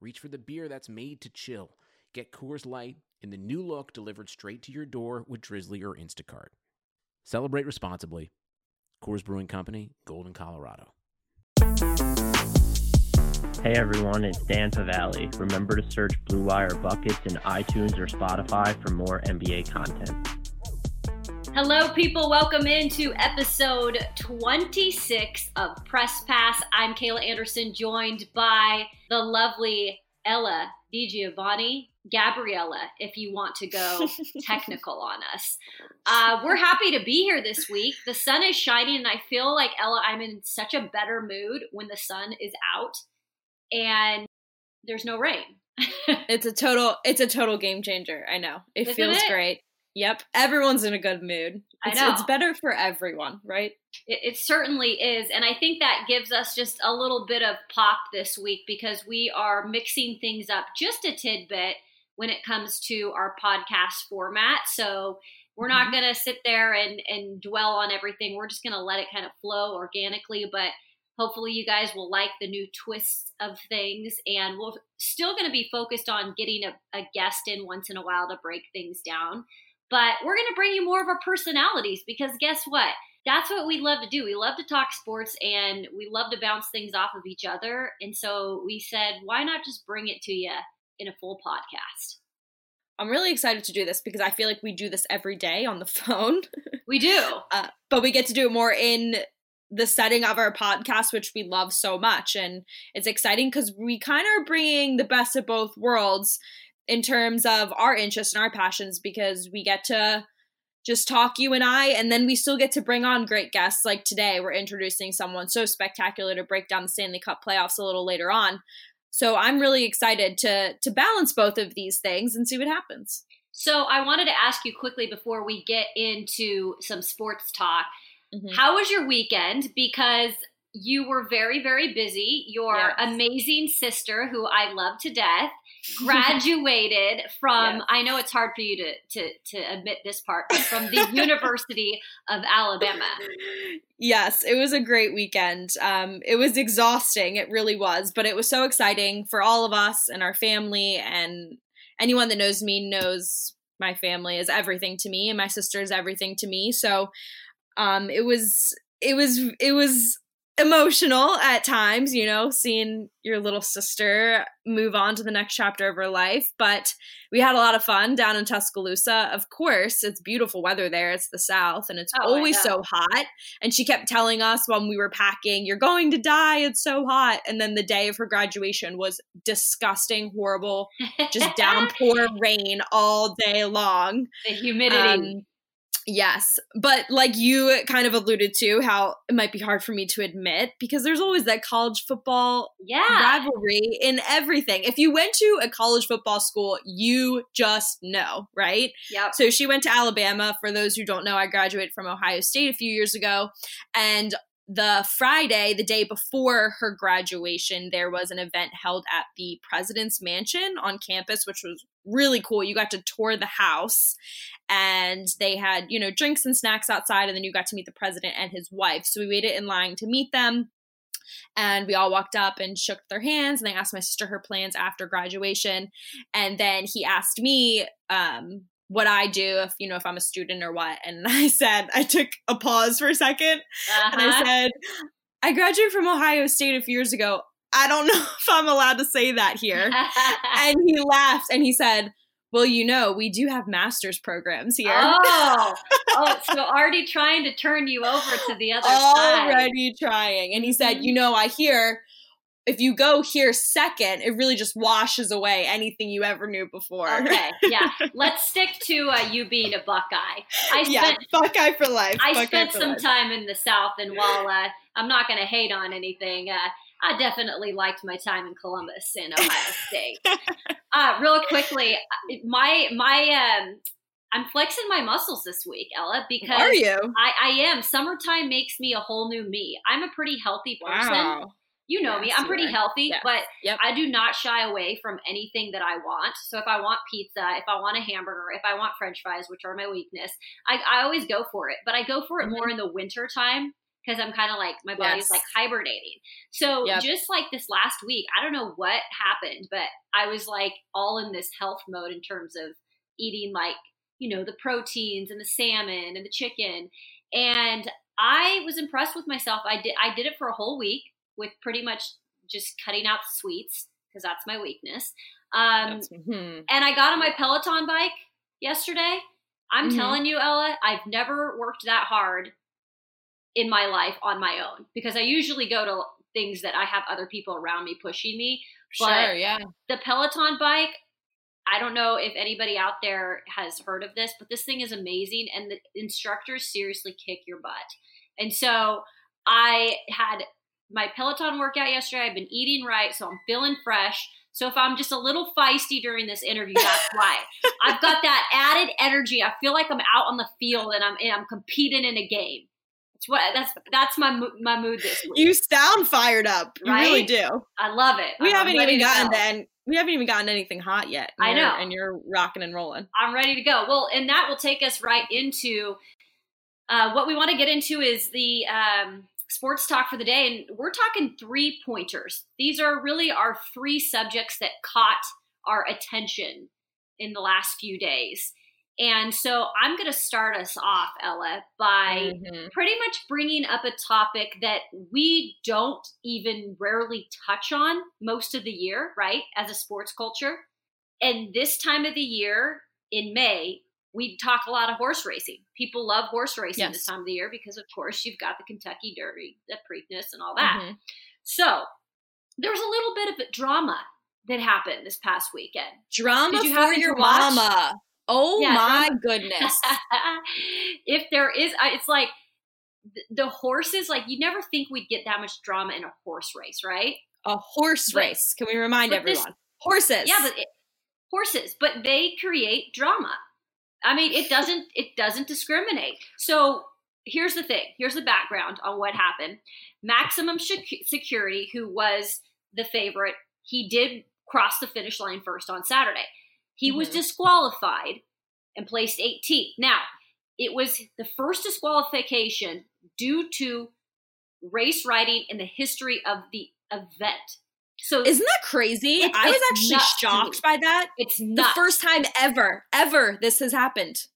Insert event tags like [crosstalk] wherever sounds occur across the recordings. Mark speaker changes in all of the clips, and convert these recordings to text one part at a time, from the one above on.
Speaker 1: reach for the beer that's made to chill. Get Coors Light in the new look delivered straight to your door with Drizly or Instacart. Celebrate responsibly. Coors Brewing Company, Golden, Colorado.
Speaker 2: Hey everyone, it's Dan Favale. Remember to search Blue Wire Buckets in iTunes or Spotify for more NBA content.
Speaker 3: Hello, people. Welcome into episode 26 of Press Pass. I'm Kayla Anderson, joined by the lovely Ella DiGiovanni, Gabriella, if you want to go [laughs] technical on us. Uh, we're happy to be here this week. The sun is shining, and I feel like, Ella, I'm in such a better mood when the sun is out and there's no rain. [laughs]
Speaker 4: it's a total it's a total game changer. I know. It
Speaker 3: Isn't
Speaker 4: feels
Speaker 3: it?
Speaker 4: great. Yep. Everyone's in a good mood.
Speaker 3: I
Speaker 4: It's,
Speaker 3: know.
Speaker 4: it's better for everyone, right?
Speaker 3: It, it certainly is. And I think that gives us just a little bit of pop this week because we are mixing things up just a tidbit when it comes to our podcast format. So we're not mm-hmm. going to sit there and, and dwell on everything. We're just going to let it kind of flow organically. But hopefully, you guys will like the new twists of things. And we're still going to be focused on getting a, a guest in once in a while to break things down. But we're going to bring you more of our personalities because guess what? that's what we love to do. We love to talk sports and we love to bounce things off of each other. And so we said, why not just bring it to you in a full podcast?
Speaker 4: I'm really excited to do this because I feel like we do this every day on the [laughs] phone,
Speaker 3: We do.
Speaker 4: uh, but we get to do it more in the setting of our podcast, which we love so much. And it's exciting because we kind of are bringing the best of both worlds in terms of our interests and our passions because we get to just talk you and I, and then we still get to bring on great guests. Like today, we're introducing someone so spectacular to break down the Stanley Cup playoffs a little later on. So I'm really excited to to balance both of these things and see what happens.
Speaker 3: So I wanted to ask you quickly before we get into some sports talk.
Speaker 4: Mhm.
Speaker 3: How was your weekend? Because you were very, very busy. Your
Speaker 4: Yes.
Speaker 3: amazing sister, who I love to death, graduated from
Speaker 4: Yes.
Speaker 3: I know it's hard for you to to to admit this part, but from the [laughs] University of Alabama.
Speaker 4: Yes, it was a great weekend. Um, it was exhausting, it really was, but it was so exciting for all of us and our family. And anyone that knows me knows my family is everything to me, and my sister is everything to me. So um, it was, it was, it was emotional at times, you know, seeing your little sister move on to the next chapter of her life. But we had a lot of fun down in Tuscaloosa. Of course, it's beautiful weather there. It's the South, and it's
Speaker 3: Oh,
Speaker 4: always so hot. And she kept telling us when we were packing, You're going to die. It's so hot. And then the day of her graduation was disgusting, horrible, just downpour [laughs] rain all day long.
Speaker 3: the humidity.
Speaker 4: Um, yes. But like you kind of alluded to, how it might be hard for me to admit because there's always that college football
Speaker 3: yeah.
Speaker 4: rivalry in everything. If you went to a college football school, you just know, right?
Speaker 3: Yep.
Speaker 4: So she went to Alabama. For those who don't know, I graduated from Ohio State a few years ago. And the Friday, the day before her graduation, there was an event held at the president's mansion on campus, which was really cool. You got to tour the house and they had, you know, drinks and snacks outside, and then you got to meet the president and his wife. So we waited in line to meet them. And we all walked up and shook their hands, and they asked my sister her plans after graduation. And then he asked me um, what I do if you know if I'm a student or what. And [laughs] I said I took a pause for a 2nd and I
Speaker 3: Uh-huh.
Speaker 4: said I graduated from Ohio State a few years ago. I don't [laughs] know if I'm allowed to say that here. [laughs] and he laughed and he said, "Well, you know, we do have master's programs here."
Speaker 3: oh, oh, so already trying to turn you over to the other side.
Speaker 4: Already trying. And he said,
Speaker 3: Mhm.
Speaker 4: "You know, I hear if you go here second, it really just washes away anything you ever knew before."
Speaker 3: Okay, [laughs] yeah. Let's stick to uh, you being a Buckeye. I
Speaker 4: yeah,
Speaker 3: spent
Speaker 4: Buckeye for life.
Speaker 3: I
Speaker 4: Buckeye
Speaker 3: spent some
Speaker 4: life.
Speaker 3: time in the South, and while uh, I'm not going to hate on anything, uh, I definitely liked my time in Columbus and Ohio [laughs] State. uh, real quickly, my my um, I'm flexing my muscles this week, Ella, because
Speaker 4: Are you?
Speaker 3: I, I am. Summertime makes me a whole new me. I'm a pretty healthy person.
Speaker 4: Wow.
Speaker 3: You know me. I'm pretty
Speaker 4: are.
Speaker 3: healthy,
Speaker 4: Yes.
Speaker 3: but
Speaker 4: Yep.
Speaker 3: I do not shy away from anything that I want. So if I want pizza, if I want a hamburger, if I want french fries, which are my weakness, I, I always go for it. But I go for it
Speaker 4: Mhm.
Speaker 3: more in the winter time because I'm kind of like, my body's
Speaker 4: Yes.
Speaker 3: like hibernating. So
Speaker 4: Yep.
Speaker 3: just like this last week, I don't know what happened, but I was like all in this health mode in terms of eating like, you know, the proteins and the salmon and the chicken. And I was impressed with myself. I did I did it for a whole week with pretty much just cutting out sweets because that's my weakness. Um,
Speaker 4: That's- mhm.
Speaker 3: and I got on my Peloton bike yesterday. I'm
Speaker 4: Mhm.
Speaker 3: telling you, Ella, I've never worked that hard in my life on my own because I usually go to things that I have other people around me pushing me.
Speaker 4: Sure,
Speaker 3: But-
Speaker 4: yeah.
Speaker 3: The Peloton bike, I don't know if anybody out there has heard of this, but this thing is amazing and the instructors seriously kick your butt. And so I had my Peloton workout yesterday. I've been eating right, so I'm feeling fresh. So if I'm just a little feisty during this interview, that's [laughs] why. I've got that added energy. I feel like I'm out on the field and I'm and I'm competing in a game. It's what that's that's my my mood this week.
Speaker 4: You sound fired up. You really do.
Speaker 3: I love it.
Speaker 4: We
Speaker 3: I'm
Speaker 4: haven't even gotten
Speaker 3: go.
Speaker 4: to we haven't even gotten anything hot yet. and
Speaker 3: I
Speaker 4: you're-
Speaker 3: know.
Speaker 4: and you're rocking and rolling.
Speaker 3: I'm ready to go. Well, and that will take us right into uh, what we want to get into is the um, sports talk for the day, and we're talking three pointers. These are really our three subjects that caught our attention in the last few days. And so I'm going to start us off, Ella, by
Speaker 4: Mhm.
Speaker 3: pretty much bringing up a topic that we don't even rarely touch on most of the year, right? As a sports culture. And this time of the year in May, we talk a lot of horse racing. People love horse racing
Speaker 4: Yes.
Speaker 3: this time of the year because, of course, you've got the Kentucky Derby, the Preakness, and all that.
Speaker 4: Mhm.
Speaker 3: So there was a little bit of drama that happened this past weekend.
Speaker 4: Drama
Speaker 3: you
Speaker 4: for your mama. Oh
Speaker 3: Yeah,
Speaker 4: my
Speaker 3: drama.
Speaker 4: goodness. [laughs]
Speaker 3: if there is, it's like the horses. Like you never think we'd get that much drama in a horse race, right?
Speaker 4: A horse
Speaker 3: But-
Speaker 4: race. Can we remind
Speaker 3: but this-
Speaker 4: everyone? Horses.
Speaker 3: Yeah, but it, horses, but they create drama. I mean, it doesn't it doesn't discriminate. So here's the thing. Here's the background on what happened. Maximum Sec- Security, who was the favorite, he did cross the finish line first on Saturday. He was
Speaker 4: Mhm.
Speaker 3: disqualified and placed 18th. Now, it was the first disqualification due to race riding in the history of the event. So
Speaker 4: Isn't that crazy?
Speaker 3: It's-
Speaker 4: I was actually
Speaker 3: nuts to me.
Speaker 4: shocked by that.
Speaker 3: it's
Speaker 4: not
Speaker 3: The
Speaker 4: first time ever, ever this has happened.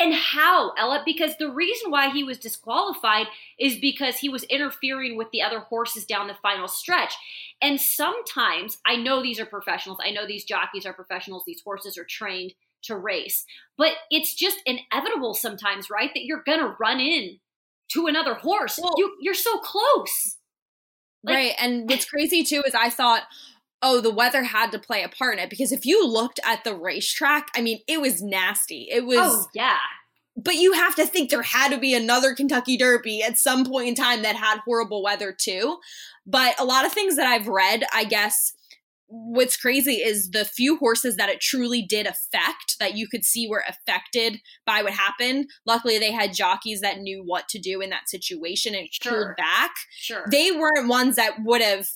Speaker 3: And how, Ella? Because the reason why he was disqualified is because he was interfering with the other horses down the final stretch. And sometimes, I know these are professionals, I know these jockeys are professionals, these horses are trained to race, but it's just inevitable sometimes, right? That you're going to run in to another horse.
Speaker 4: Well-
Speaker 3: you, you're so close. Like-
Speaker 4: right. And what's crazy too is I thought, oh, the weather had to play a part in it because if you looked at the racetrack, I mean, it was nasty. It was,
Speaker 3: oh, yeah.
Speaker 4: but you have to think there had to be another Kentucky Derby at some point in time that had horrible weather too. But a lot of things that I've read, I guess. What's crazy is the few horses that it truly did affect that you could see were affected by what happened. Luckily, they had jockeys that knew what to do in that situation and
Speaker 3: Sure.
Speaker 4: pulled back
Speaker 3: Sure.
Speaker 4: they weren't ones that would have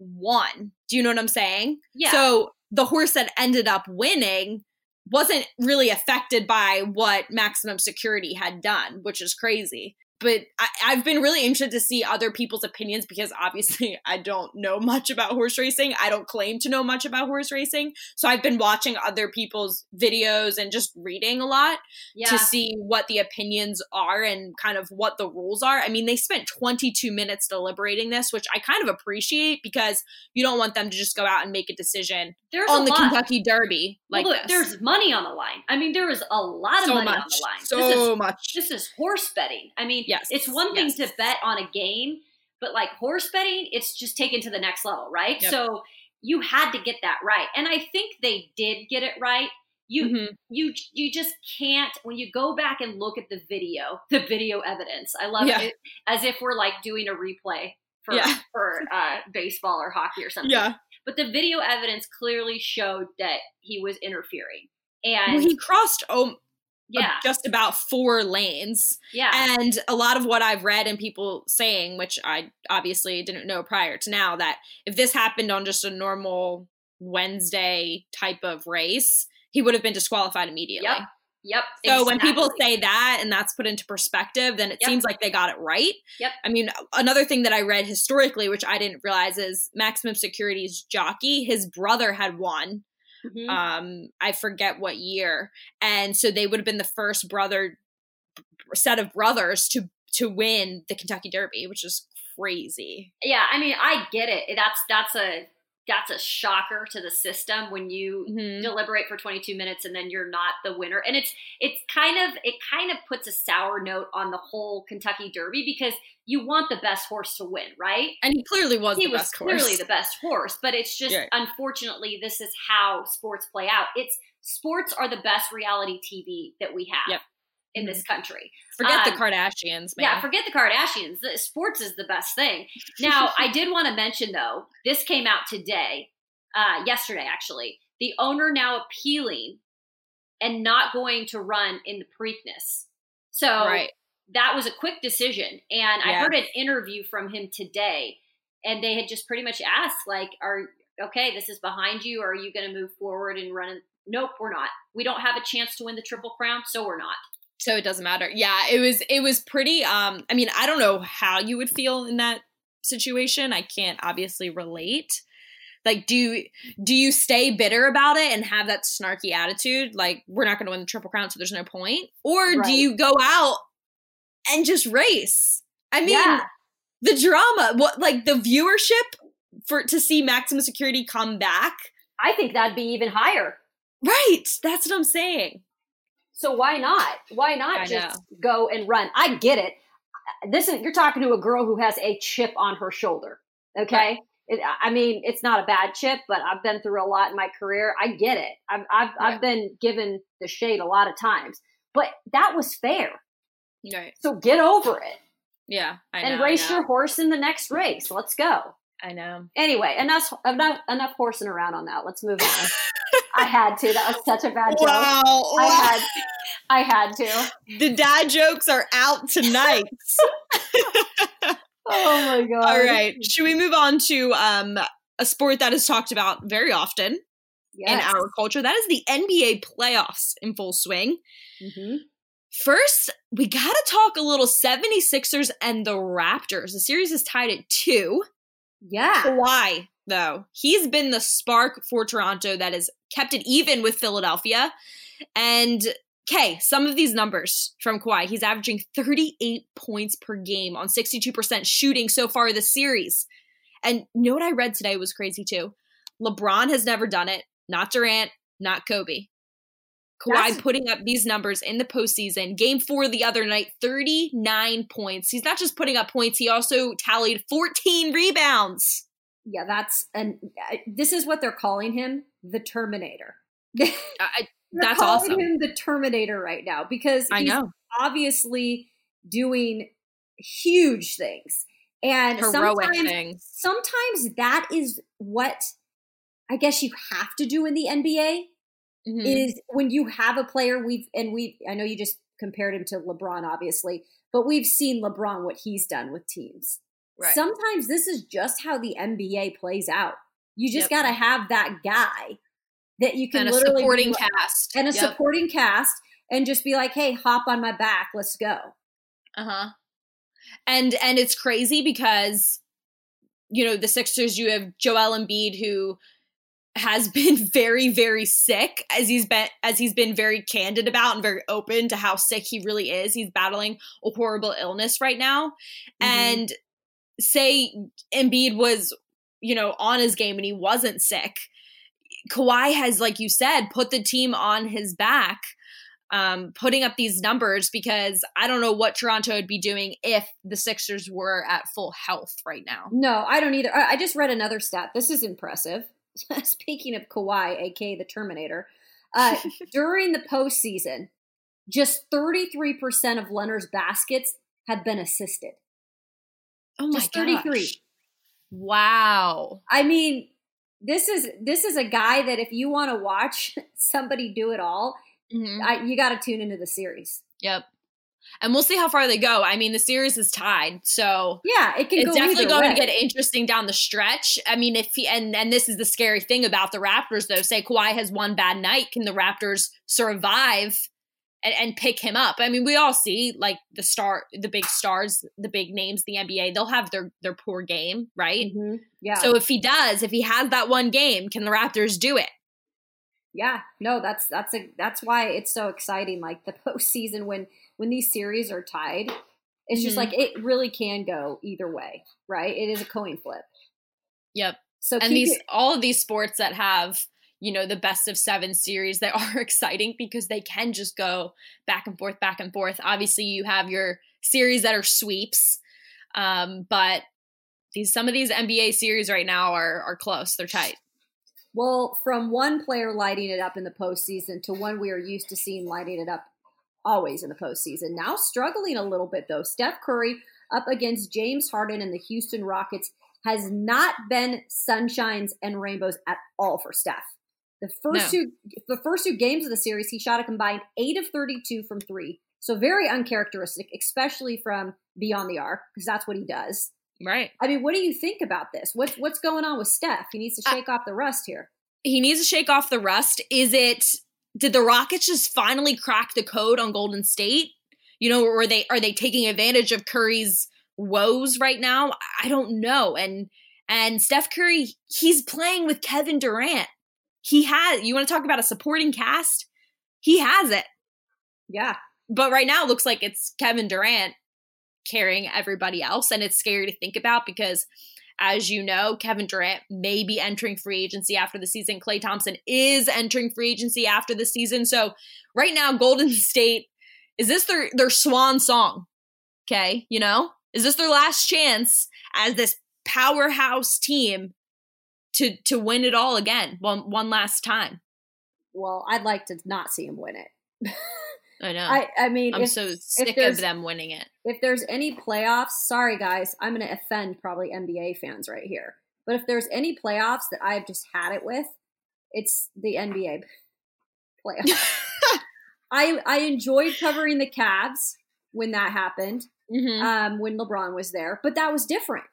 Speaker 4: won. Do you know what I'm saying?
Speaker 3: yeah.
Speaker 4: So the horse that ended up winning wasn't really affected by what maximum security had done, which is crazy. But I, I've been really interested to see other people's opinions because obviously [laughs] I don't know much about horse racing. I don't claim to know much about horse racing. So I've been watching other people's videos and just reading a lot
Speaker 3: yeah.
Speaker 4: to see what the opinions are and kind of what the rules are. I mean, they spent 22 minutes deliberating this, which I kind of appreciate because you don't want them to just go out and make a decision
Speaker 3: There's
Speaker 4: on
Speaker 3: a
Speaker 4: the
Speaker 3: lot.
Speaker 4: Kentucky Derby like
Speaker 3: well, look, there's money on the line. I mean, there is a lot of
Speaker 4: so
Speaker 3: money
Speaker 4: much,
Speaker 3: on the line.
Speaker 4: so
Speaker 3: this is
Speaker 4: much.
Speaker 3: this is horse betting. I mean,
Speaker 4: Yes,
Speaker 3: it's one thing
Speaker 4: yes.
Speaker 3: to bet on a game, but like horse betting, it's just taken to the next level, right?
Speaker 4: Yep.
Speaker 3: So you had to get that right, and I think they did get it right. You
Speaker 4: Mhm.
Speaker 3: you you just can't when you go back and look at the video, the video evidence. I love
Speaker 4: Yeah.
Speaker 3: it as if we're like doing a replay for
Speaker 4: Yeah. [laughs]
Speaker 3: for uh, baseball or hockey or something.
Speaker 4: Yeah.
Speaker 3: But the video evidence clearly showed that he was interfering, and
Speaker 4: Well, he crossed oh,
Speaker 3: yeah,
Speaker 4: just about four lanes.
Speaker 3: yeah,
Speaker 4: And a lot of what I've read and people saying, which I obviously didn't know prior to now, that if this happened on just a normal Wednesday type of race, he would have been disqualified immediately.
Speaker 3: Yep. yep.
Speaker 4: So when people say that and that's put into perspective, then it
Speaker 3: Yep.
Speaker 4: seems like they got it right.
Speaker 3: Yep.
Speaker 4: I mean, another thing that I read historically, which I didn't realize, is Maximum Security's jockey, his brother had won.
Speaker 3: Mhm.
Speaker 4: Um, I forget what year, and so they would have been the first brother set of brothers to to win the Kentucky Derby, which is crazy.
Speaker 3: yeah, I mean, I get it. That's that's a that's a shocker to the system when you
Speaker 4: Mhm.
Speaker 3: deliberate for 22 minutes and then you're not the winner and it's it's kind of it kind of puts a sour note on the whole Kentucky Derby because you want the best horse to win, right?
Speaker 4: And he clearly was
Speaker 3: he
Speaker 4: the
Speaker 3: was
Speaker 4: best
Speaker 3: clearly
Speaker 4: horse.
Speaker 3: the best horse, but it's just
Speaker 4: Right.
Speaker 3: unfortunately this is how sports play out. It's sports are the best reality TV that we have
Speaker 4: Yep.
Speaker 3: In this country.
Speaker 4: Forget the
Speaker 3: um,
Speaker 4: Kardashians, man.
Speaker 3: Yeah, forget the Kardashians. The- Sports is the best thing. Now, [laughs] I did want to mention though, this came out today, uh, yesterday actually. The owner now appealing and not going to run in the Preakness. So
Speaker 4: right.
Speaker 3: that was a quick decision. And I heard an interview from him today, and they had just pretty much asked, like, are okay, this is behind you, or are you going to move forward and run? Nope, we're not. We don't have a chance to win the Triple Crown, so we're not.
Speaker 4: So it doesn't matter yeah it was it was pretty um i mean i don't know how you would feel in that situation i can't obviously relate like do do you stay bitter about it and have that snarky attitude like we're not going to win the triple crown so there's no point or
Speaker 3: Right.
Speaker 4: do you go out and just race i mean
Speaker 3: yeah.
Speaker 4: the drama what like the viewership for to see maximum security come back
Speaker 3: I think that'd be even higher.
Speaker 4: right that's what i'm saying
Speaker 3: So why not? Why not
Speaker 4: I
Speaker 3: just go and run? I get it. This is you're talking to a girl who has a chip on her shoulder. Okay. It, I mean, it's not a bad chip, but I've been through a lot in my career. I get it. I've I've. I've been given the shade a lot of times, but that was fair.
Speaker 4: right
Speaker 3: So get over it
Speaker 4: yeah I know,
Speaker 3: and
Speaker 4: I
Speaker 3: race
Speaker 4: know.
Speaker 3: your horse in the next race. Let's go.
Speaker 4: i know
Speaker 3: Anyway, enough enough enough horsing around on that. Let's move on. [laughs] I had to. That was such a bad joke.
Speaker 4: wow,
Speaker 3: I had I had to.
Speaker 4: The dad jokes are out tonight. [laughs]
Speaker 3: Oh my god.
Speaker 4: All right. Should we move on to um, a sport that is talked about very often in our culture? That is the NBA playoffs in full swing.
Speaker 3: Mhm.
Speaker 4: First, we got to talk a little 76ers and the Raptors. The series is tied at two.
Speaker 3: Yeah.
Speaker 4: Kawhi, though, he's been the spark for Toronto that has kept it even with Philadelphia. And okay, some of these numbers from Kawhi, he's averaging 38 points per game on 62% shooting so far this series. And you know what I read today was crazy too? LeBron has never done it, not Durant, not Kobe. Kawhi
Speaker 3: That's-
Speaker 4: putting up these numbers in the postseason. Game four the other night, 39 points. He's not just putting up points, he also tallied 14 rebounds.
Speaker 3: Yeah, that's and uh, this is what they're calling him, the Terminator.
Speaker 4: I, I- [laughs] That's
Speaker 3: calling
Speaker 4: awesome.
Speaker 3: him the Terminator right now because
Speaker 4: I
Speaker 3: he's
Speaker 4: know.
Speaker 3: obviously doing huge things. And
Speaker 4: Heroic
Speaker 3: sometimes,
Speaker 4: things.
Speaker 3: sometimes that is what I guess you have to do in the NBA
Speaker 4: Mhm.
Speaker 3: is when you have a player we've and we I know you just compared him to LeBron obviously, but we've seen LeBron what he's done with teams.
Speaker 4: Right.
Speaker 3: Sometimes this is just how the NBA plays out. You just
Speaker 4: Yep.
Speaker 3: got to have that guy that you can
Speaker 4: and a
Speaker 3: literally
Speaker 4: supporting
Speaker 3: like-
Speaker 4: cast.
Speaker 3: and a
Speaker 4: Yep.
Speaker 3: supporting cast and just be like, "Hey, hop on my back, let's go."
Speaker 4: Uh-huh. And and it's crazy because you know, the Sixers you have Joel Embiid who has [laughs] been very very sick as he's been as he's been very candid about and very open to how sick he really is. He's battling a horrible illness right now.
Speaker 3: Mhm.
Speaker 4: And say Embiid was, you know, on his game and he wasn't sick. Kawhi has, like you said, put the team on his back, um, putting up these numbers because I don't know what Toronto would be doing if the Sixers were at full health right now.
Speaker 3: No, I don't either. I I just read another stat. This is impressive. [laughs] Speaking of Kawhi, aka the Terminator, uh, [laughs] during the postseason, just 33% of Leonard's baskets have been assisted.
Speaker 4: Oh my
Speaker 3: Just 33.
Speaker 4: gosh. Wow.
Speaker 3: I mean, this is this is a guy that if you want to watch [laughs] somebody do it all,
Speaker 4: Mhm.
Speaker 3: I, you got to tune into the series.
Speaker 4: Yep. And we'll see how far they go. I mean, the series is tied, so
Speaker 3: Yeah, it can
Speaker 4: it's
Speaker 3: go
Speaker 4: definitely going
Speaker 3: way.
Speaker 4: to get interesting down the stretch. I mean, if he and and this is the scary thing about the Raptors, though. Say Kawhi has one bad night, can the Raptors survive and, and pick him up? I mean, we all see like the star, the big stars, the big names, the NBA. They'll have their their poor game, right?
Speaker 3: Mhm. Yeah.
Speaker 4: So if he does, if he has that one game, can the Raptors do it?
Speaker 3: yeah, no, that's that's a that's why it's so exciting. Like the [laughs] postseason when when these series are tied, it's just
Speaker 4: Mhm.
Speaker 3: like it really can go either way, right? It is a coin flip.
Speaker 4: Yep.
Speaker 3: So
Speaker 4: and these
Speaker 3: it-
Speaker 4: all of these sports that have you know the best of seven series that [laughs] are exciting because they can just go back and forth back and forth obviously you have your series that are sweeps um, but these some of these nba series right now are are close they're tight
Speaker 3: Well, from one player lighting it up in the postseason to one we are used to seeing lighting it up always in the postseason. Now struggling a little bit though. Steph Curry up against James Harden and the Houston Rockets has not been sunshines and rainbows at all for Steph. The first
Speaker 4: No.
Speaker 3: two the first two games of the series, he shot a combined eight of thirty-two from three. So very uncharacteristic, especially from beyond the arc, because that's what he does.
Speaker 4: right
Speaker 3: I mean, what do you think about this? What's what's going on with Steph? He needs to
Speaker 4: I-
Speaker 3: shake off the rust here.
Speaker 4: he needs to shake off the rust is it did the rockets just finally crack the code on golden state you know or are they are they taking advantage of curry's woes right now i don't know and and steph curry he's playing with kevin durant he has you want to talk about a supporting cast he has it
Speaker 3: Yeah.
Speaker 4: but right now it looks like it's kevin durant carrying everybody else and it's scary to think about because as you know, Kevin Durant may be entering free agency after the season. Klay Thompson is entering free agency after the season. So right now, Golden [laughs] State is this their their swan song? Okay, you know, is this their last chance as this powerhouse team to to win it all again one one last time?
Speaker 3: Well, I'd like to not see him win it. [laughs]
Speaker 4: I know.
Speaker 3: I, I mean,
Speaker 4: I'm
Speaker 3: if,
Speaker 4: so sick of them winning it.
Speaker 3: if there's any playoffs, sorry guys, I'm going to offend probably NBA fans right here. But if there's any playoffs that I've just had it with, it's the NBA [laughs] playoffs. [laughs] I I enjoyed covering the Cavs when that happened.
Speaker 4: Mhm.
Speaker 3: um, when LeBron was there, but that was different.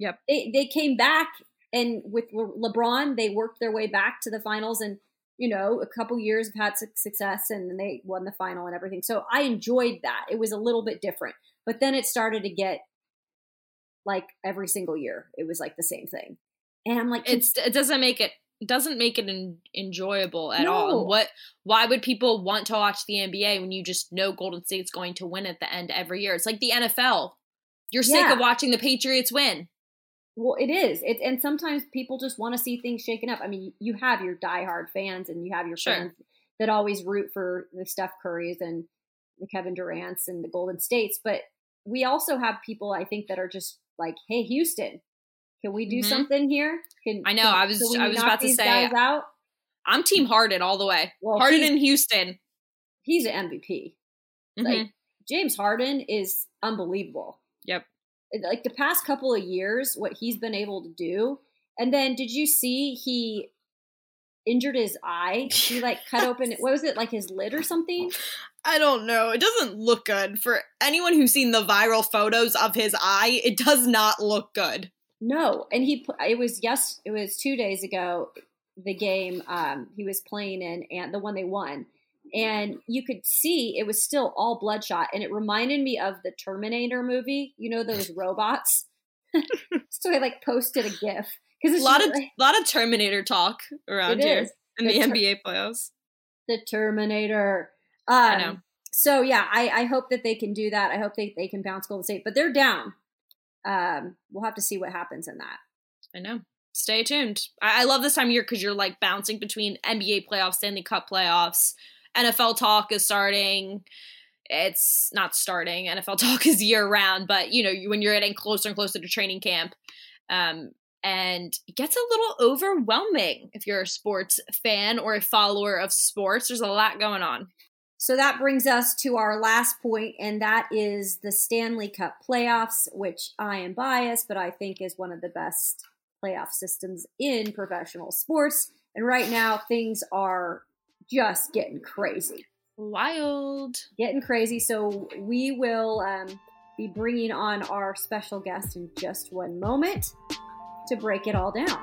Speaker 4: Yep.
Speaker 3: They they came back and with Le- LeBron, they worked their way back to the finals, and you know, a couple years have had su- success, and then they won the final and everything. So I enjoyed that. It was a little bit different, but then it started to get like every single year, it was like the same thing, and I'm like,
Speaker 4: it's it doesn't make it doesn't make it en- enjoyable at
Speaker 3: No.
Speaker 4: all. What why would people want to watch the NBA when you just know Golden State's going to win at the end every year? It's like the NFL. You're sick of watching the Patriots win.
Speaker 3: Well, it is. It, and sometimes people just want to see things shaken up. I mean, you have your diehard fans, and you have your
Speaker 4: Sure.
Speaker 3: fans that always root for the Steph Currys and the Kevin Durant's and the Golden States. But we also have people, I think, that are just like, "Hey, Houston, can we do
Speaker 4: Mhm.
Speaker 3: something here?" Can
Speaker 4: I know,
Speaker 3: can-
Speaker 4: I was- I was about to say-
Speaker 3: guys out.
Speaker 4: I'm Team Harden all the way.
Speaker 3: Well,
Speaker 4: Harden in Houston.
Speaker 3: He's an MVP.
Speaker 4: Mhm.
Speaker 3: Like James Harden is unbelievable.
Speaker 4: Yep.
Speaker 3: Like the past couple of years, what he's been able to do. And then did you see he injured his eye? He [laughs] like cut open what was it, like his lid or something?
Speaker 4: I don't know. It doesn't look good for anyone who's seen the viral photos of his eye. It does not look good.
Speaker 3: No. And he it was yes, it was two days ago, the game um he was playing in and the one they won. And you could see it was still all bloodshot. And it reminded me of the Terminator movie, you know, those robots. [laughs] so I like posted a GIF. Because
Speaker 4: A lot
Speaker 3: just
Speaker 4: of
Speaker 3: like-
Speaker 4: lot of Terminator talk around here
Speaker 3: is.
Speaker 4: in the
Speaker 3: The ter-
Speaker 4: NBA playoffs.
Speaker 3: the Terminator. Um,
Speaker 4: I know.
Speaker 3: So yeah, I, I hope that they can do that. I hope they, they can bounce Golden State, but they're down. Um, we'll have to see what happens in that.
Speaker 4: I know. Stay tuned. I, I love this time of year because you're like bouncing between NBA playoffs, Stanley Cup playoffs. NFL talk is starting. It's not starting. NFL [laughs] talk is year round, but you know, when you're getting closer and closer to training camp, um, and it gets a little overwhelming if you're a sports fan or a follower of sports. There's a lot going on.
Speaker 3: So that brings us to our last point, and that is the Stanley Cup playoffs, which I am biased, but I think is one of the best playoff systems in professional sports. And right now, things are just getting crazy.
Speaker 4: Wild.
Speaker 3: Getting crazy. So we will um, be bringing on our special guest in just one moment to break it all down.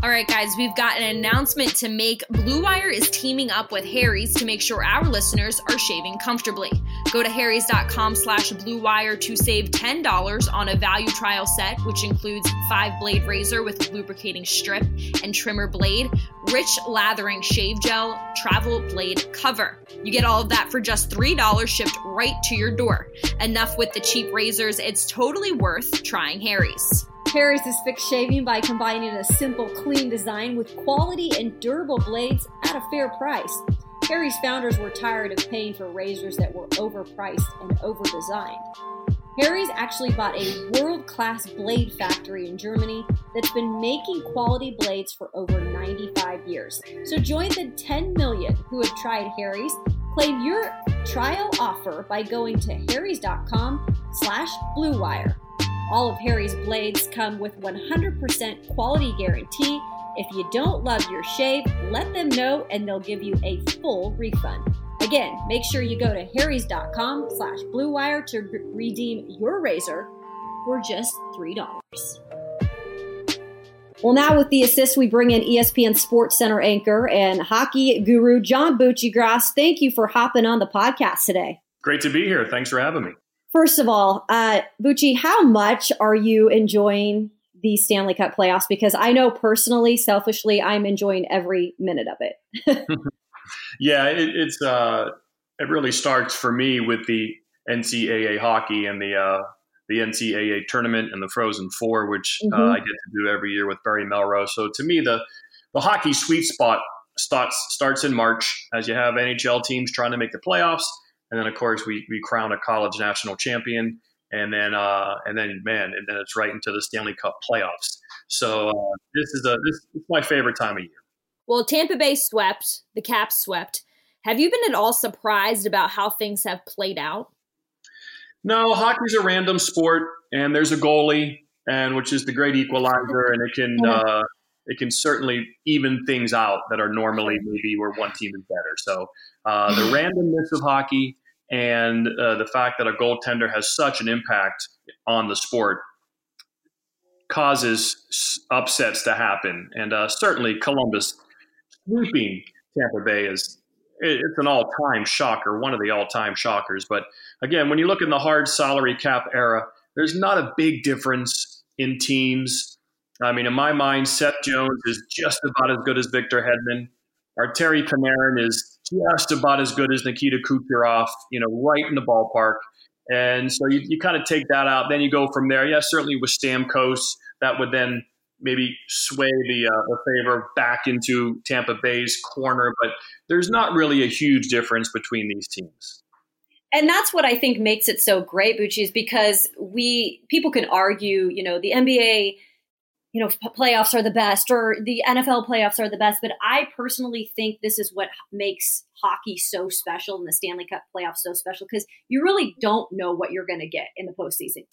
Speaker 4: All right, guys, we've got an announcement to make. Blue Wire is teaming up with Harry's to make sure our listeners are shaving comfortably. Go to harrys.com slash blue wire to save $10 on a value trial set, which includes five blade razor with lubricating strip and trimmer blade, rich lathering shave gel, travel blade cover. You get all of that for just $3 shipped right to your door. Enough with the cheap razors, it's totally worth trying Harry's.
Speaker 3: Harry's is fixed shaving by combining a simple, clean design with quality and durable blades at a fair price. Harry's founders were tired of paying for razors that were overpriced and overdesigned. Harry's actually bought a world class blade factory in Germany that's been making quality blades for over 95 years. So join the 10 million who have tried Harry's. Claim your trial offer by going to harrys.com slash bluewire. All of Harry's blades come with 100% quality guarantee. If you don't love your shave, let them know and they'll give you a full refund. Again, make sure you go to harrys.com slash bluewire to re- redeem your razor for just $3. Well, now with the assist, we bring in ESPN Sports Center anchor and hockey guru John Buccigross. Thank you for hopping on the podcast today.
Speaker 5: Great to be here. Thanks for having me.
Speaker 3: First of all, uh, Bucci, how much are you enjoying the Stanley Cup playoffs? Because I know personally, selfishly, I'm enjoying every minute of it. [laughs]
Speaker 5: yeah, it, it's uh, it really starts for me with the NCAA hockey and the uh, the NCAA tournament and the Frozen Four, which uh, mm-hmm. I get to do every year with Barry Melrose. So to me, the the hockey sweet spot starts starts in March as you have NHL teams trying to make the playoffs and then of course we we crown a college national champion, and then uh, and then man, and then it's right into the Stanley Cup playoffs. So uh, this is a this is my favorite time of year.
Speaker 4: Well, Tampa Bay swept, the Caps swept. Have you been at all surprised about how things have played out?
Speaker 5: No, hockey's a random sport, and there's a goalie, and which is the great equalizer, and it can uh, it can certainly even things out that are normally maybe where one team is better. So uh, the randomness of hockey and uh, the fact that a goaltender has such an impact on the sport causes upsets to happen. And uh, certainly Columbus sweeping Tampa Bay is it's an all-time shocker, one of the all-time shockers. But again, when you look in the hard salary cap era, there's not a big difference in teams. I mean, in my mind, Seth Jones is just about as good as Victor Hedman. Artemi Panarin is just about as good as Nikita Kucherov, you know, right in the ballpark. And so you, you kind of take that out. Then you go from there. Yeah, certainly with Stamkos, that would then maybe sway the, uh, the favor back into Tampa Bay's corner. But there's not really a huge difference between these teams.
Speaker 3: And that's what I think makes it so great, Bucci, is because we people can argue, you know, the NBA you know, playoffs are the best or the NFL playoffs are the best. But I personally think this is what makes hockey so special and the Stanley Cup playoffs so special because you really don't know what you're going to get in the postseason.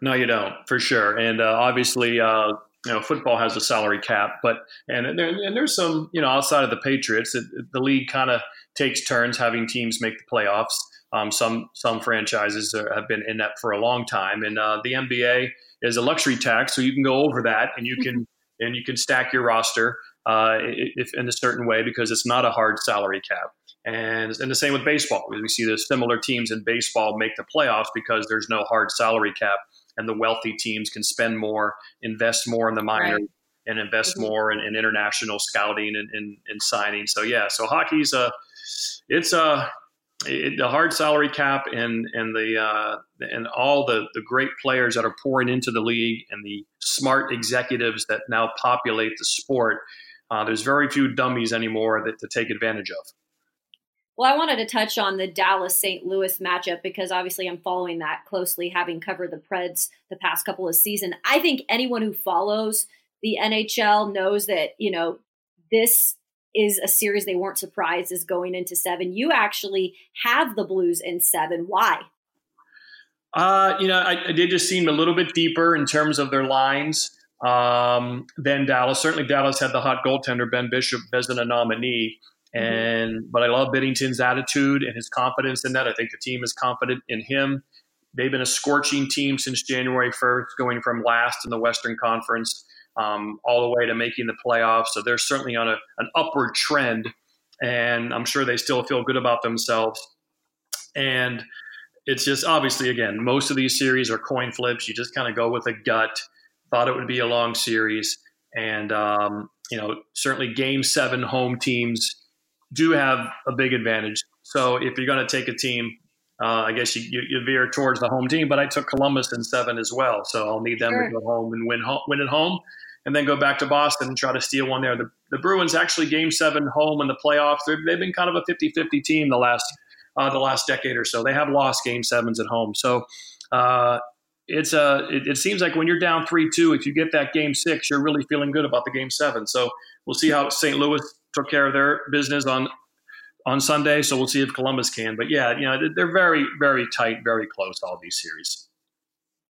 Speaker 5: No, you don't, for sure. And uh, obviously, uh, you know, football has a salary cap, but and there, and there's some, you know, outside of the Patriots, it, the league kind of takes turns having teams make the playoffs. Um, some some franchises have been in that for a long time, and uh, the NBA is a luxury tax, so you can go over that and you can [laughs] and you can stack your roster uh, if in a certain way because it's not a hard salary cap. And and the same with baseball. We see the similar teams in baseball make the playoffs because there's no hard salary cap, and the wealthy teams can spend more, invest more in the minors. Right. And invest mm-hmm. more in, in, international scouting and, and, and signing. So yeah, so hockey's a, it's a, it, the hard salary cap and and the uh, and all the the great players that are pouring into the league and the smart executives that now populate the sport. Uh, there's very few dummies anymore that to take advantage of.
Speaker 3: Well, I wanted to touch on the Dallas St. Louis matchup because obviously I'm following that closely, having covered the Preds the past couple of seasons. I think anyone who follows the NHL knows that you know this
Speaker 6: is a series they weren't surprised is going into seven. You actually have the Blues in seven. Why?
Speaker 5: Uh, you know, I, I did just seem a little bit deeper in terms of their lines um, than Dallas. Certainly, Dallas had the hot goaltender Ben Bishop as a nominee, mm-hmm. and mm-hmm. but I love Binnington's attitude and his confidence in that. I think the team is confident in him. They've been a scorching team since January 1st, going from last in the Western Conference um, all the way to making the playoffs. So they're certainly on a, an upward trend, and I'm sure they still feel good about themselves. And it's just obviously, again, most of these series are coin flips. You just kind of go with a gut. Thought it would be a long series, and um, you know, certainly Game Seven home teams do have a big advantage. So if you're going to take a team uh, I guess you, you, you, veer towards the home team, but I took Columbus in seven as well, so I'll need them sure. to go home and win home, win at home, and then go back to Boston and try to steal one there. The, the Bruins actually game seven home in the playoffs. they have been kind of a 50-50 team the last uh, the last decade or so. They have lost game sevens at home, so uh, it's a. It, it, seems like when you're down three two, if you get that game six, you're really feeling good about the game seven. So we'll see how St. Louis took care of their business on on Sunday. So we'll see if Columbus can. But yeah, you know, they're very, very tight, very close, all these series.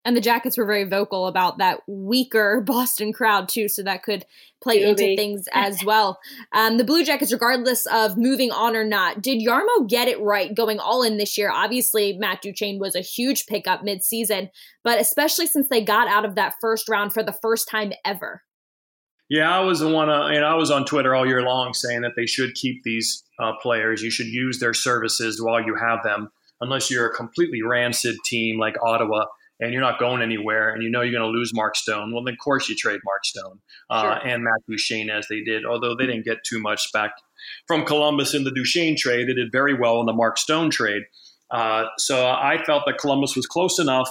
Speaker 4: And the Jackets were very vocal about that weaker [laughs] Boston crowd, too. So that could play into things as well. Um, the Blue Jackets, regardless of moving on or not, did Jarmo get it right going all in this year? Obviously, Matt Duchene was a huge pickup midseason, but especially since they got out of that first round for the first time ever.
Speaker 5: Yeah, I was the one. Uh, and I was on Twitter all year long saying that they should keep these uh, players. You should use their services while you have them, unless you're a completely rancid team like Ottawa and you're not going anywhere, and you know you're going to lose Mark Stone. Well, then of course you trade Mark Stone uh, sure. and Matt Duchene as they did. Although they didn't get too much back from Columbus in the Duchene trade, they did very well in the Mark Stone trade. Uh, so I felt that Columbus was close enough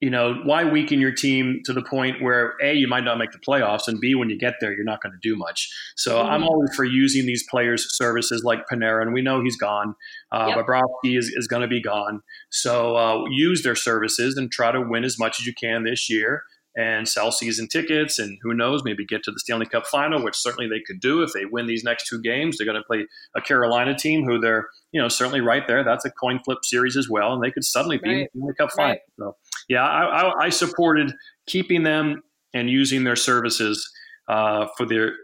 Speaker 5: you know, why weaken your team to the point where A, you might not make the playoffs, and B, when you get there, you're not going to do much. So mm-hmm. I'm always for using these players' services like Panarin, and We know he's gone. Uh, yep. Bobrovsky is, is going to be gone. So uh, use their services and try to win as much as you can this year and sell season tickets and who knows maybe get to the stanley cup final which certainly they could do if they win these next two games they're going to play a carolina team who they're you know certainly right there that's a coin flip series as well and they could suddenly be right. in the stanley cup final right. so yeah I, I, I, supported keeping them and using their services uh, for their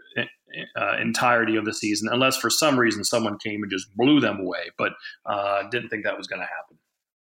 Speaker 5: uh, entirety of the season unless for some reason someone came and just blew them away but uh, didn't think that was going to happen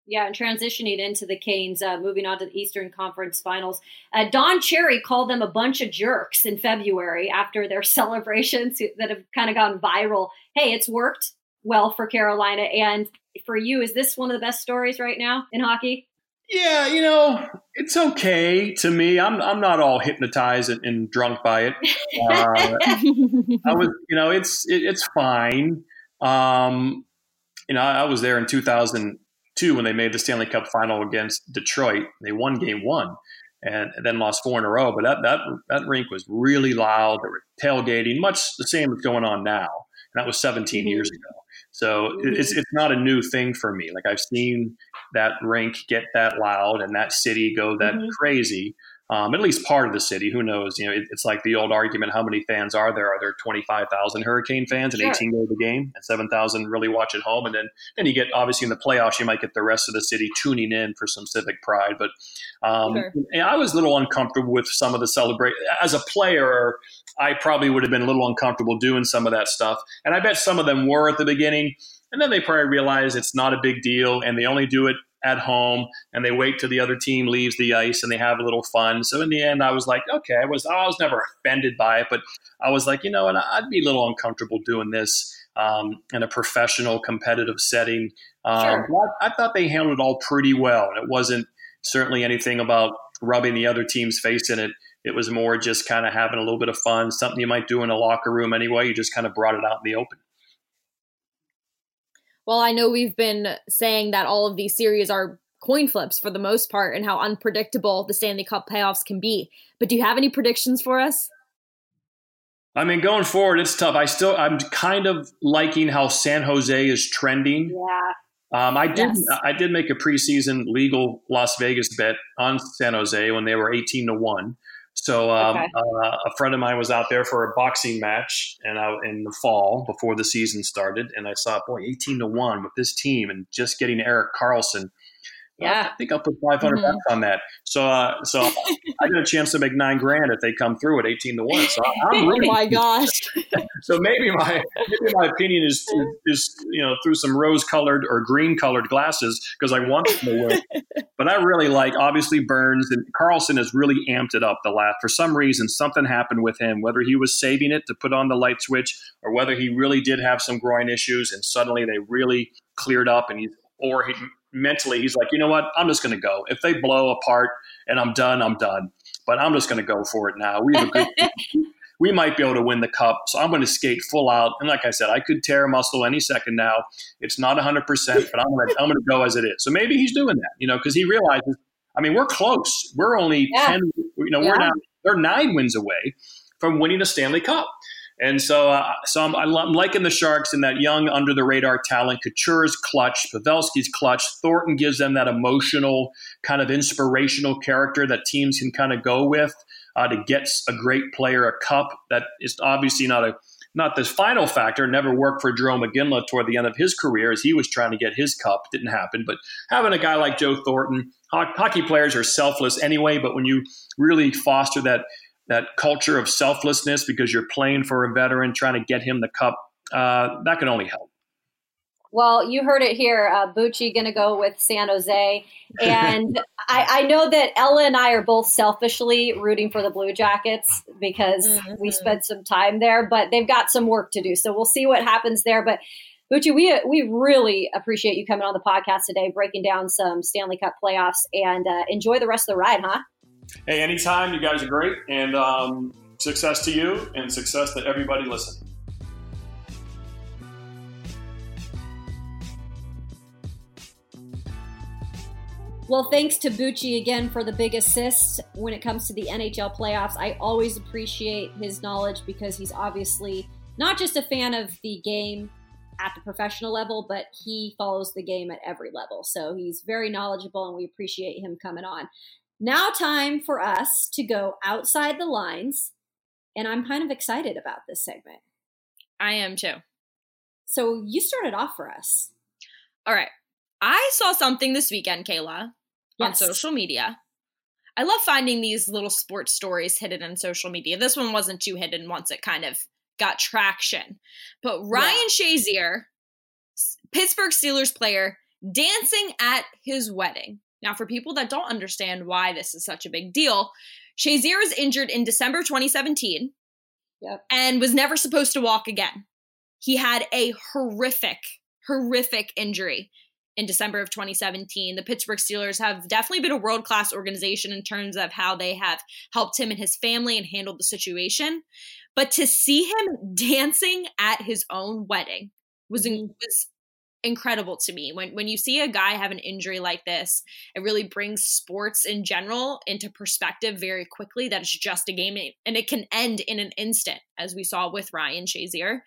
Speaker 6: yeah, and transitioning into the Canes, uh, moving on to the Eastern Conference Finals. Uh, Don Cherry called them a bunch of jerks in February after their [laughs] celebrations that have kind of gone viral. Hey, it's worked well for Carolina, and for you, is this one of the best stories right now in hockey?
Speaker 5: Yeah, you know, it's okay to me. I'm I'm not all hypnotized and, and drunk by it. Uh, [laughs] I was, you know, it's it, it's fine. Um, you know, I, I was there in 2000- two when they made the Stanley Cup final against Detroit. They won game one and, then lost four in a row. But that, that, that rink was really loud. They were tailgating, much the same as going on now. And that was 17 mm-hmm. years ago. So mm-hmm. it's, it's not a new thing for me. Like I've seen that rink get that loud and that city go that mm-hmm. crazy um, at least part of the city. Who knows? You know, it, it's like the old argument: how many fans are there? Are there twenty five thousand Hurricane fans and sure. eighteen go to the game, and seven thousand really watch at home? And then then you get obviously in the playoffs, you might get the rest of the city tuning in for some civic pride. But um, sure. I was a little uncomfortable with some of the celebrate. As a player, I probably would have been a little uncomfortable doing some of that stuff, and I bet some of them were at the beginning. And then they probably realize it's not a big deal, and they only do it at home and they wait till the other team leaves the ice and they have a little fun. So in the end, I was like, okay, I was I was never offended by it, but I was like, you know, and I'd be a little uncomfortable doing this um, in a professional competitive setting. Um, sure. I, I thought they handled it all pretty well, and it wasn't certainly anything about rubbing the other team's face in it. It was more just kind of having a little bit of fun, something you might do in a locker room anyway. You just kind of brought it out in the open.
Speaker 4: Well, I know we've been saying that all of these series are coin flips for the most part and how unpredictable the Stanley Cup playoffs can be. But do you have any predictions for us?
Speaker 5: I mean, going forward, it's tough. I still, I'm kind of liking how San Jose is trending.
Speaker 6: Yeah.
Speaker 5: Um, I did, yes. I did make a preseason legal Las Vegas bet on San Jose when they were 18 to one. So um,
Speaker 7: Okay.
Speaker 5: uh, a friend of mine was out there for a boxing match, and I, in the fall before the season started, and I saw boy eighteen to one with this team, and just getting Erik Karlsson.
Speaker 7: Yeah.
Speaker 5: I think I'll put five hundred
Speaker 4: Mhm.
Speaker 5: bucks on that. So, uh, so [laughs] I got a chance to make nine grand if they come through at eighteen to one. So I'm [laughs]
Speaker 4: Oh my gosh. [laughs]
Speaker 5: so maybe my maybe my opinion is is you know through some rose colored or green colored glasses because I want them to win. but I really like obviously Burns and Karlsson has really amped it up the last for some reason something happened with him whether he was saving it to put on the light switch or whether he really did have some groin issues and suddenly they really cleared up and he or he mentally he's like you know what I'm just going to go if they blow apart and I'm done I'm done but I'm just going to go for it now we have a good [laughs] we might be able to win the cup. So I'm going to skate full out. And like I said, I could tear a muscle any second now. It's not 100%, but I'm going to, I'm going to go as it is. So maybe he's doing that, you know, because he realizes, I mean, we're close. We're only
Speaker 7: Yeah.
Speaker 5: 10, you know,
Speaker 7: Yeah.
Speaker 5: we're now, they're nine wins away from winning a Stanley Cup. And so, uh, so I'm, I'm liking the Sharks in that young, under the radar talent. Couture's clutch, Pavelski's clutch. Thornton gives them that emotional, kind of inspirational character that teams can kind of go with uh, to get a great player a cup. That is obviously not a not the final factor. Never worked for Jarome Iginla toward the end of his career as he was trying to get his cup. Didn't happen. But having a guy like Joe Thornton, ho- hockey players are selfless anyway. But when you really foster that that culture of selflessness because you're playing for a veteran, trying to get him the cup, uh, that can only help.
Speaker 3: Well, you heard it here. Uh, Bucci going to go with San Jose. And I, I know that Ella and I are both selfishly rooting for the Blue Jackets because we
Speaker 4: Mhm.
Speaker 3: spent some time there, but they've got some work to do. So we'll see what happens there. But Bucci, we, we really appreciate you coming on the podcast today, breaking down some Stanley Cup playoffs, and uh, enjoy the rest of the ride, huh?
Speaker 5: Hey, anytime. You guys are great. And um, success to you and success to everybody listening.
Speaker 3: Well, thanks to Bucci again for the big assist when it comes to the NHL playoffs. I always appreciate his knowledge because he's obviously not just a fan of the game at the professional level, but he follows the game at every level. So he's very knowledgeable and we appreciate him coming on. Now, time for us to go outside the lines. And I'm kind of excited about this segment.
Speaker 4: I am too.
Speaker 3: So you started off for us.
Speaker 4: All right. I saw something this weekend, Kayla, on social media. I love finding these little sports stories hidden on social media. This one wasn't too hidden once it kind of got traction. But Ryan Shazier, Pittsburgh Steelers player, dancing at his wedding. Now, for people that don't understand why this is such a big deal, Shazier was injured in December 2017
Speaker 3: Yep.
Speaker 4: and was never supposed to walk again. He had a horrific, horrific injury in December of 2017. The Pittsburgh Steelers have definitely been a world class organization in terms of how they have helped him and his family and handled the situation. But to see him [laughs] dancing at his own wedding was mm-hmm. was incredible to me. When when you see a guy have an injury like this, it really brings sports in general into perspective very quickly. That it's just a game and it can end in an instant, as we saw with Ryan Shazier.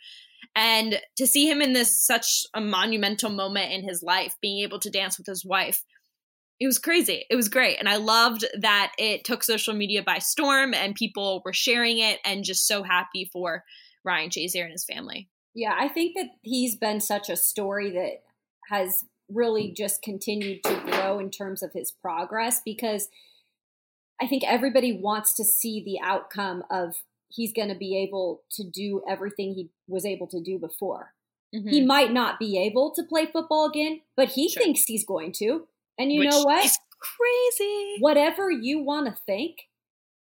Speaker 4: And to see him in this such a monumental moment in his life, being able to dance with his wife, it was crazy. It was great. And I loved that it took social media by storm and people were sharing it and just so happy for Ryan Shazier and his family.
Speaker 3: Yeah, I think that he's been such a story that has really just continued to grow in terms of his progress because I think everybody wants to see the outcome of he's going to be able to do everything he was able to do before. He mm-hmm. might not be able to play football again, but he
Speaker 4: Sure.
Speaker 3: thinks he's going to. And you
Speaker 4: Which
Speaker 3: know what?
Speaker 4: is crazy.
Speaker 3: whatever you want to think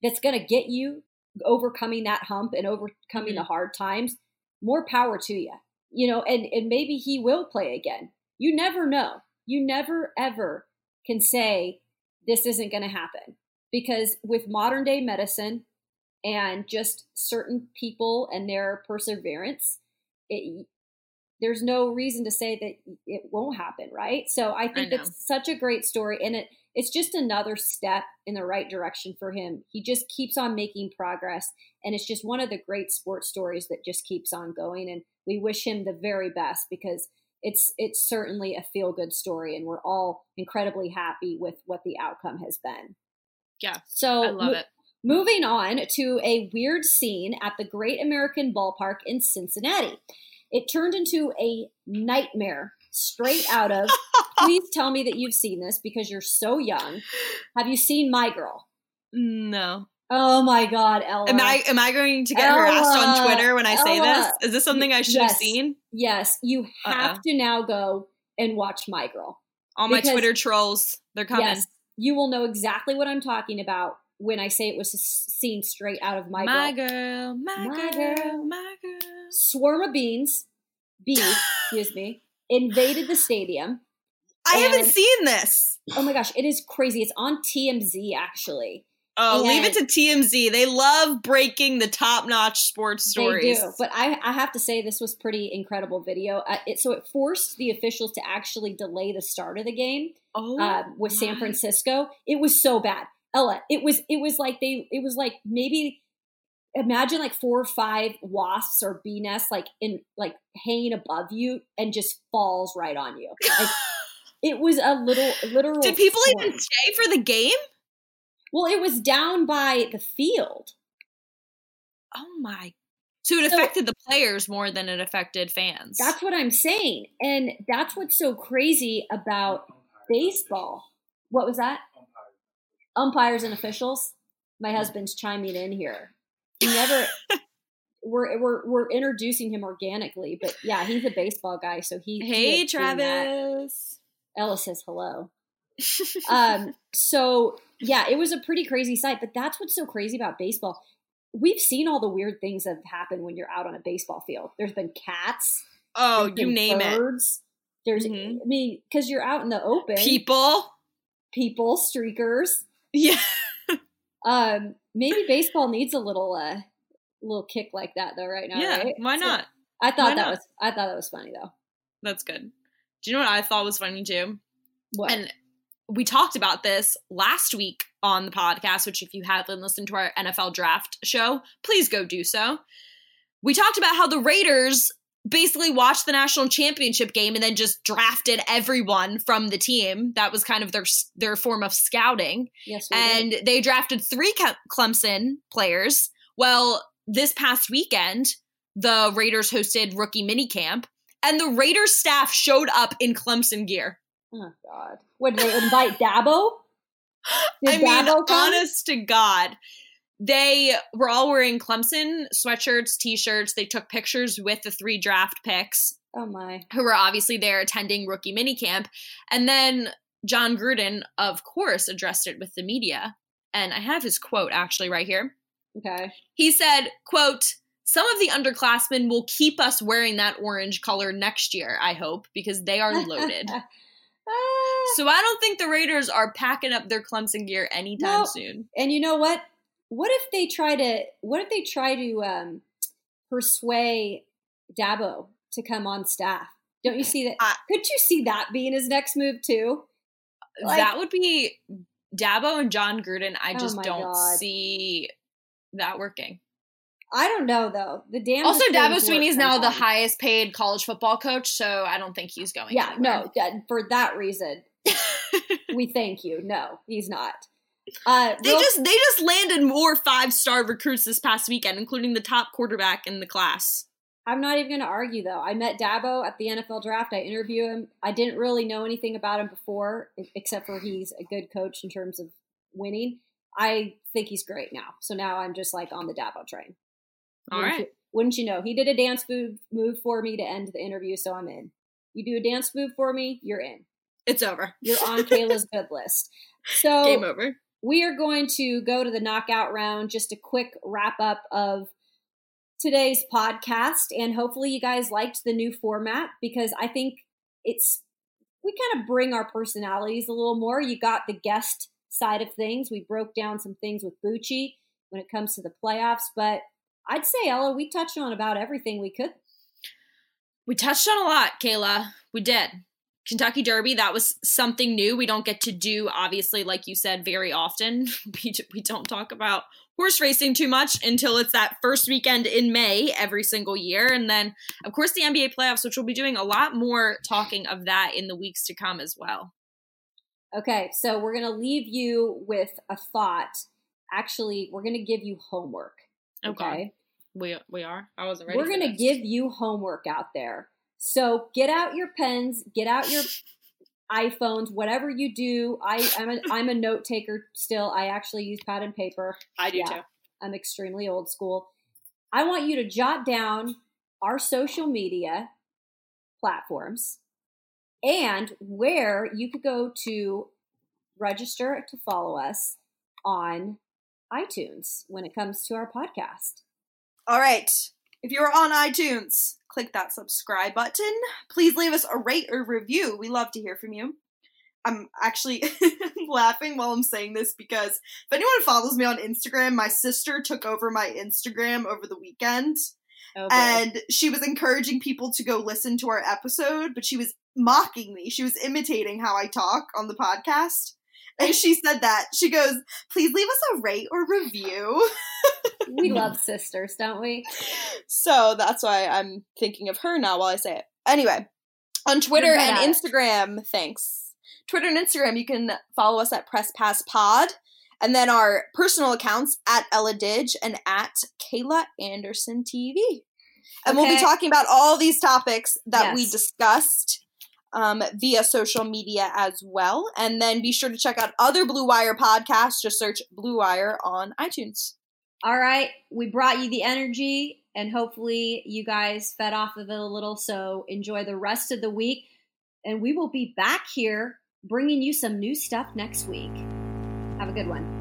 Speaker 3: that's going to get you overcoming that hump and overcoming the mm-hmm. hard times more power to you you know and and maybe he will play again. You never know. You never ever can say this isn't going to happen. Because with modern day medicine and just certain people and their perseverance it there's no reason to say that it won't happen right? So i think it's such a great story and it it's just another step in the right direction for him. He just keeps on making progress, and it's just one of the great sports stories that just keeps on going. And we wish him the very best because it's it's certainly a feel good story, and we're all incredibly happy with what the outcome has been.
Speaker 4: Yeah,
Speaker 3: So
Speaker 4: I love
Speaker 3: mo-
Speaker 4: it.
Speaker 3: Moving on to a weird scene at the Great American Ballpark in Cincinnati. It turned into a nightmare straight out of. [laughs] please tell me that you've seen this because you're so young. Have you seen My Girl?
Speaker 4: No.
Speaker 3: Oh my God, Ella.
Speaker 4: Am I am I going to get
Speaker 3: Ella,
Speaker 4: harassed on Twitter when I say this? Is this something I should have scene?
Speaker 3: Yes, you have
Speaker 4: Uh-uh.
Speaker 3: to now go and watch My Girl.
Speaker 4: All my Twitter trolls, they're coming.
Speaker 3: Yes, you will know exactly what I'm talking about when I say it was seen straight out of My,
Speaker 4: my
Speaker 3: Girl.
Speaker 4: girl, my,
Speaker 3: My
Speaker 4: girl,
Speaker 3: girl.
Speaker 4: my girl.
Speaker 3: Swarm of beans, bees, [laughs] excuse me, invaded the stadium.
Speaker 4: I haven't seen this.
Speaker 3: Oh my gosh, it is crazy. It's on TMZ actually.
Speaker 4: Oh, leave it to TMZ. They love breaking the top-notch sports stories.
Speaker 3: They do, but I, I have to say this was pretty incredible video. Uh, it, so it forced the officials to actually delay the start of the game
Speaker 4: oh,
Speaker 3: uh, with San Francisco. It was so bad, Ella. It was it was like they it was like maybe imagine like four or five wasps or bee nests like in like hanging above you and just falls right on you. Like, [laughs] it was a little literal.
Speaker 4: Did people
Speaker 3: storm.
Speaker 4: even stay for the game?
Speaker 3: Well, it was down by the field.
Speaker 4: Oh my! So it
Speaker 3: So-
Speaker 4: affected the players more than it affected fans.
Speaker 3: That's what I'm saying. And that's what's so crazy about baseball. What was that? Umpires and officials. My husband's chiming in here. He never [laughs] we're we're we're introducing him organically, but yeah, he's a baseball guy, so he he
Speaker 4: hey,
Speaker 3: had seen that.
Speaker 4: Travis.
Speaker 3: Ella says hello. [laughs] um so yeah it was a pretty crazy sight but that's what's so crazy about baseball we've seen all the weird things that happen when you're out on a baseball field there's been cats
Speaker 4: oh, you
Speaker 3: been
Speaker 4: name it.
Speaker 3: birds. there's
Speaker 4: Mhm.
Speaker 3: i mean because you're out in the open
Speaker 4: People.
Speaker 3: people streakers
Speaker 4: Yeah. [laughs]
Speaker 3: um maybe baseball needs a little uh little kick like that though right now
Speaker 4: yeah.
Speaker 3: right?
Speaker 4: Why
Speaker 3: So,
Speaker 4: not?
Speaker 3: i thought
Speaker 4: Why
Speaker 3: that
Speaker 4: not?
Speaker 3: was i thought that was funny though
Speaker 4: That's good. Do you know what I thought was funny too?
Speaker 3: what
Speaker 4: And we talked about this last week on the podcast, which if you haven't listened to our NFL draft show, please go do so. We talked about how the Raiders basically watched the national championship game and then just drafted everyone from the team. That was kind of their their form of scouting.
Speaker 3: yes we did.
Speaker 4: and they drafted three Clemson players. Well, this past weekend, the Raiders hosted rookie minicamp, and the Raiders staff showed up in Clemson gear.
Speaker 3: oh god what did they invite dabo [laughs] Did
Speaker 4: I mean,
Speaker 3: Dabo
Speaker 4: honest to God. They were all wearing Clemson sweatshirts, t shirts. They took pictures with the three draft picks
Speaker 3: oh my
Speaker 4: who were obviously there attending rookie minicamp. And then Jon Gruden, of course, addressed it with the media. And I have his quote actually right here.
Speaker 3: okay
Speaker 4: He said, quote, some of the underclassmen will keep us wearing that orange color next year, I hope, because they are loaded. [laughs]
Speaker 3: Ah,
Speaker 4: so I don't think the Raiders are packing up their Clemson gear anytime
Speaker 3: No.
Speaker 4: soon.
Speaker 3: and you know what? What if they try to? What if they try to um, persuade Dabo to come on staff? Don't you see that?
Speaker 4: I-
Speaker 3: Could you see that being his next move too? Like-
Speaker 4: that would be Dabo and Jon Gruden. I
Speaker 3: Oh
Speaker 4: just
Speaker 3: my
Speaker 4: don't
Speaker 3: God.
Speaker 4: see that working.
Speaker 3: I don't know though. The damn
Speaker 4: Also, Dabo
Speaker 3: things Swinney
Speaker 4: is now the highest paid college football coach, so I don't think he's going.
Speaker 3: Yeah,
Speaker 4: anywhere.
Speaker 3: no. that- For that reason, [laughs] we thank you. No, he's not. Uh,
Speaker 4: They
Speaker 3: real-
Speaker 4: just they just landed more five star recruits this past weekend, including the top quarterback in the class.
Speaker 3: I'm not even going to argue though. I met Dabo at the NFL draft. I interviewed him. I didn't really know anything about him before, except for he's a good coach in terms of winning. I think he's great now. So now I'm just like on the Dabo train.
Speaker 4: All
Speaker 3: wouldn't
Speaker 4: right.
Speaker 3: You, wouldn't you know? He did a dance move move for me to end the interview, so I'm in. You do a dance move for me, you're in.
Speaker 4: It's over.
Speaker 3: You're on [laughs] Kayla's good list. So
Speaker 4: Game over.
Speaker 3: we are going to go to the knockout round. Just a quick wrap up of today's podcast, and hopefully you guys liked the new format because I think it's we kind of bring our personalities a little more. You got the guest side of things. We broke down some things with Bucci when it comes to the playoffs, but I'd say Ella, we touched on about everything we could.
Speaker 4: We touched on a lot, Kayla. We did. Kentucky Derby, that was something new. We don't get to do, obviously, like you said, very often. [laughs] We, we don't talk about horse racing too much until it's that first weekend in May every single year. And then, of course, the NBA playoffs, which we'll be doing a lot more talking of that in the weeks to come as well.
Speaker 3: Okay, so we're going to leave you with a thought actually we're going to give you homework.
Speaker 8: Okay.
Speaker 3: Okay.
Speaker 8: We we are. I wasn't ready.
Speaker 3: We're going to give you homework out there. So get out your pens, get out your [laughs] iPhones, whatever you do. I, I'm a I'm a note taker still. I actually use pad and paper.
Speaker 8: I do
Speaker 3: yeah.
Speaker 8: too.
Speaker 3: I'm extremely old school. I want you to jot down our social media platforms and where you could go to register to follow us on iTunes when it comes to our podcast.
Speaker 4: All right. If you're on iTunes, click that subscribe button. Please leave us a rate or review. We love to hear from you. I'm actually [laughs] laughing while I'm saying this because if anyone follows me on Instagram, my sister took over my Instagram over the weekend
Speaker 3: Oh,
Speaker 4: and she was encouraging people to go listen to our episode, but she was mocking me. She was imitating how I talk on the podcast. [laughs] And she said that. She goes, please leave us a rate or review. [laughs]
Speaker 3: we love [laughs] sisters, don't we?
Speaker 4: So that's why I'm thinking of her now while I say it. Anyway, on Twitter and. Instagram, thanks. Twitter and Instagram, you can follow us at Press Pass Pod. And then our personal accounts at Ella Didge and at Kayla Anderson TV. And we'll be talking about all these topics that we discussed um, via social media as well. And then be sure to check out other Blue Wire podcasts. Just search Blue Wire on iTunes.
Speaker 3: All right, we brought you the energy, and hopefully, you guys fed off of it a little. So, enjoy the rest of the week, and we will be back here bringing you some new stuff next week. Have a good one.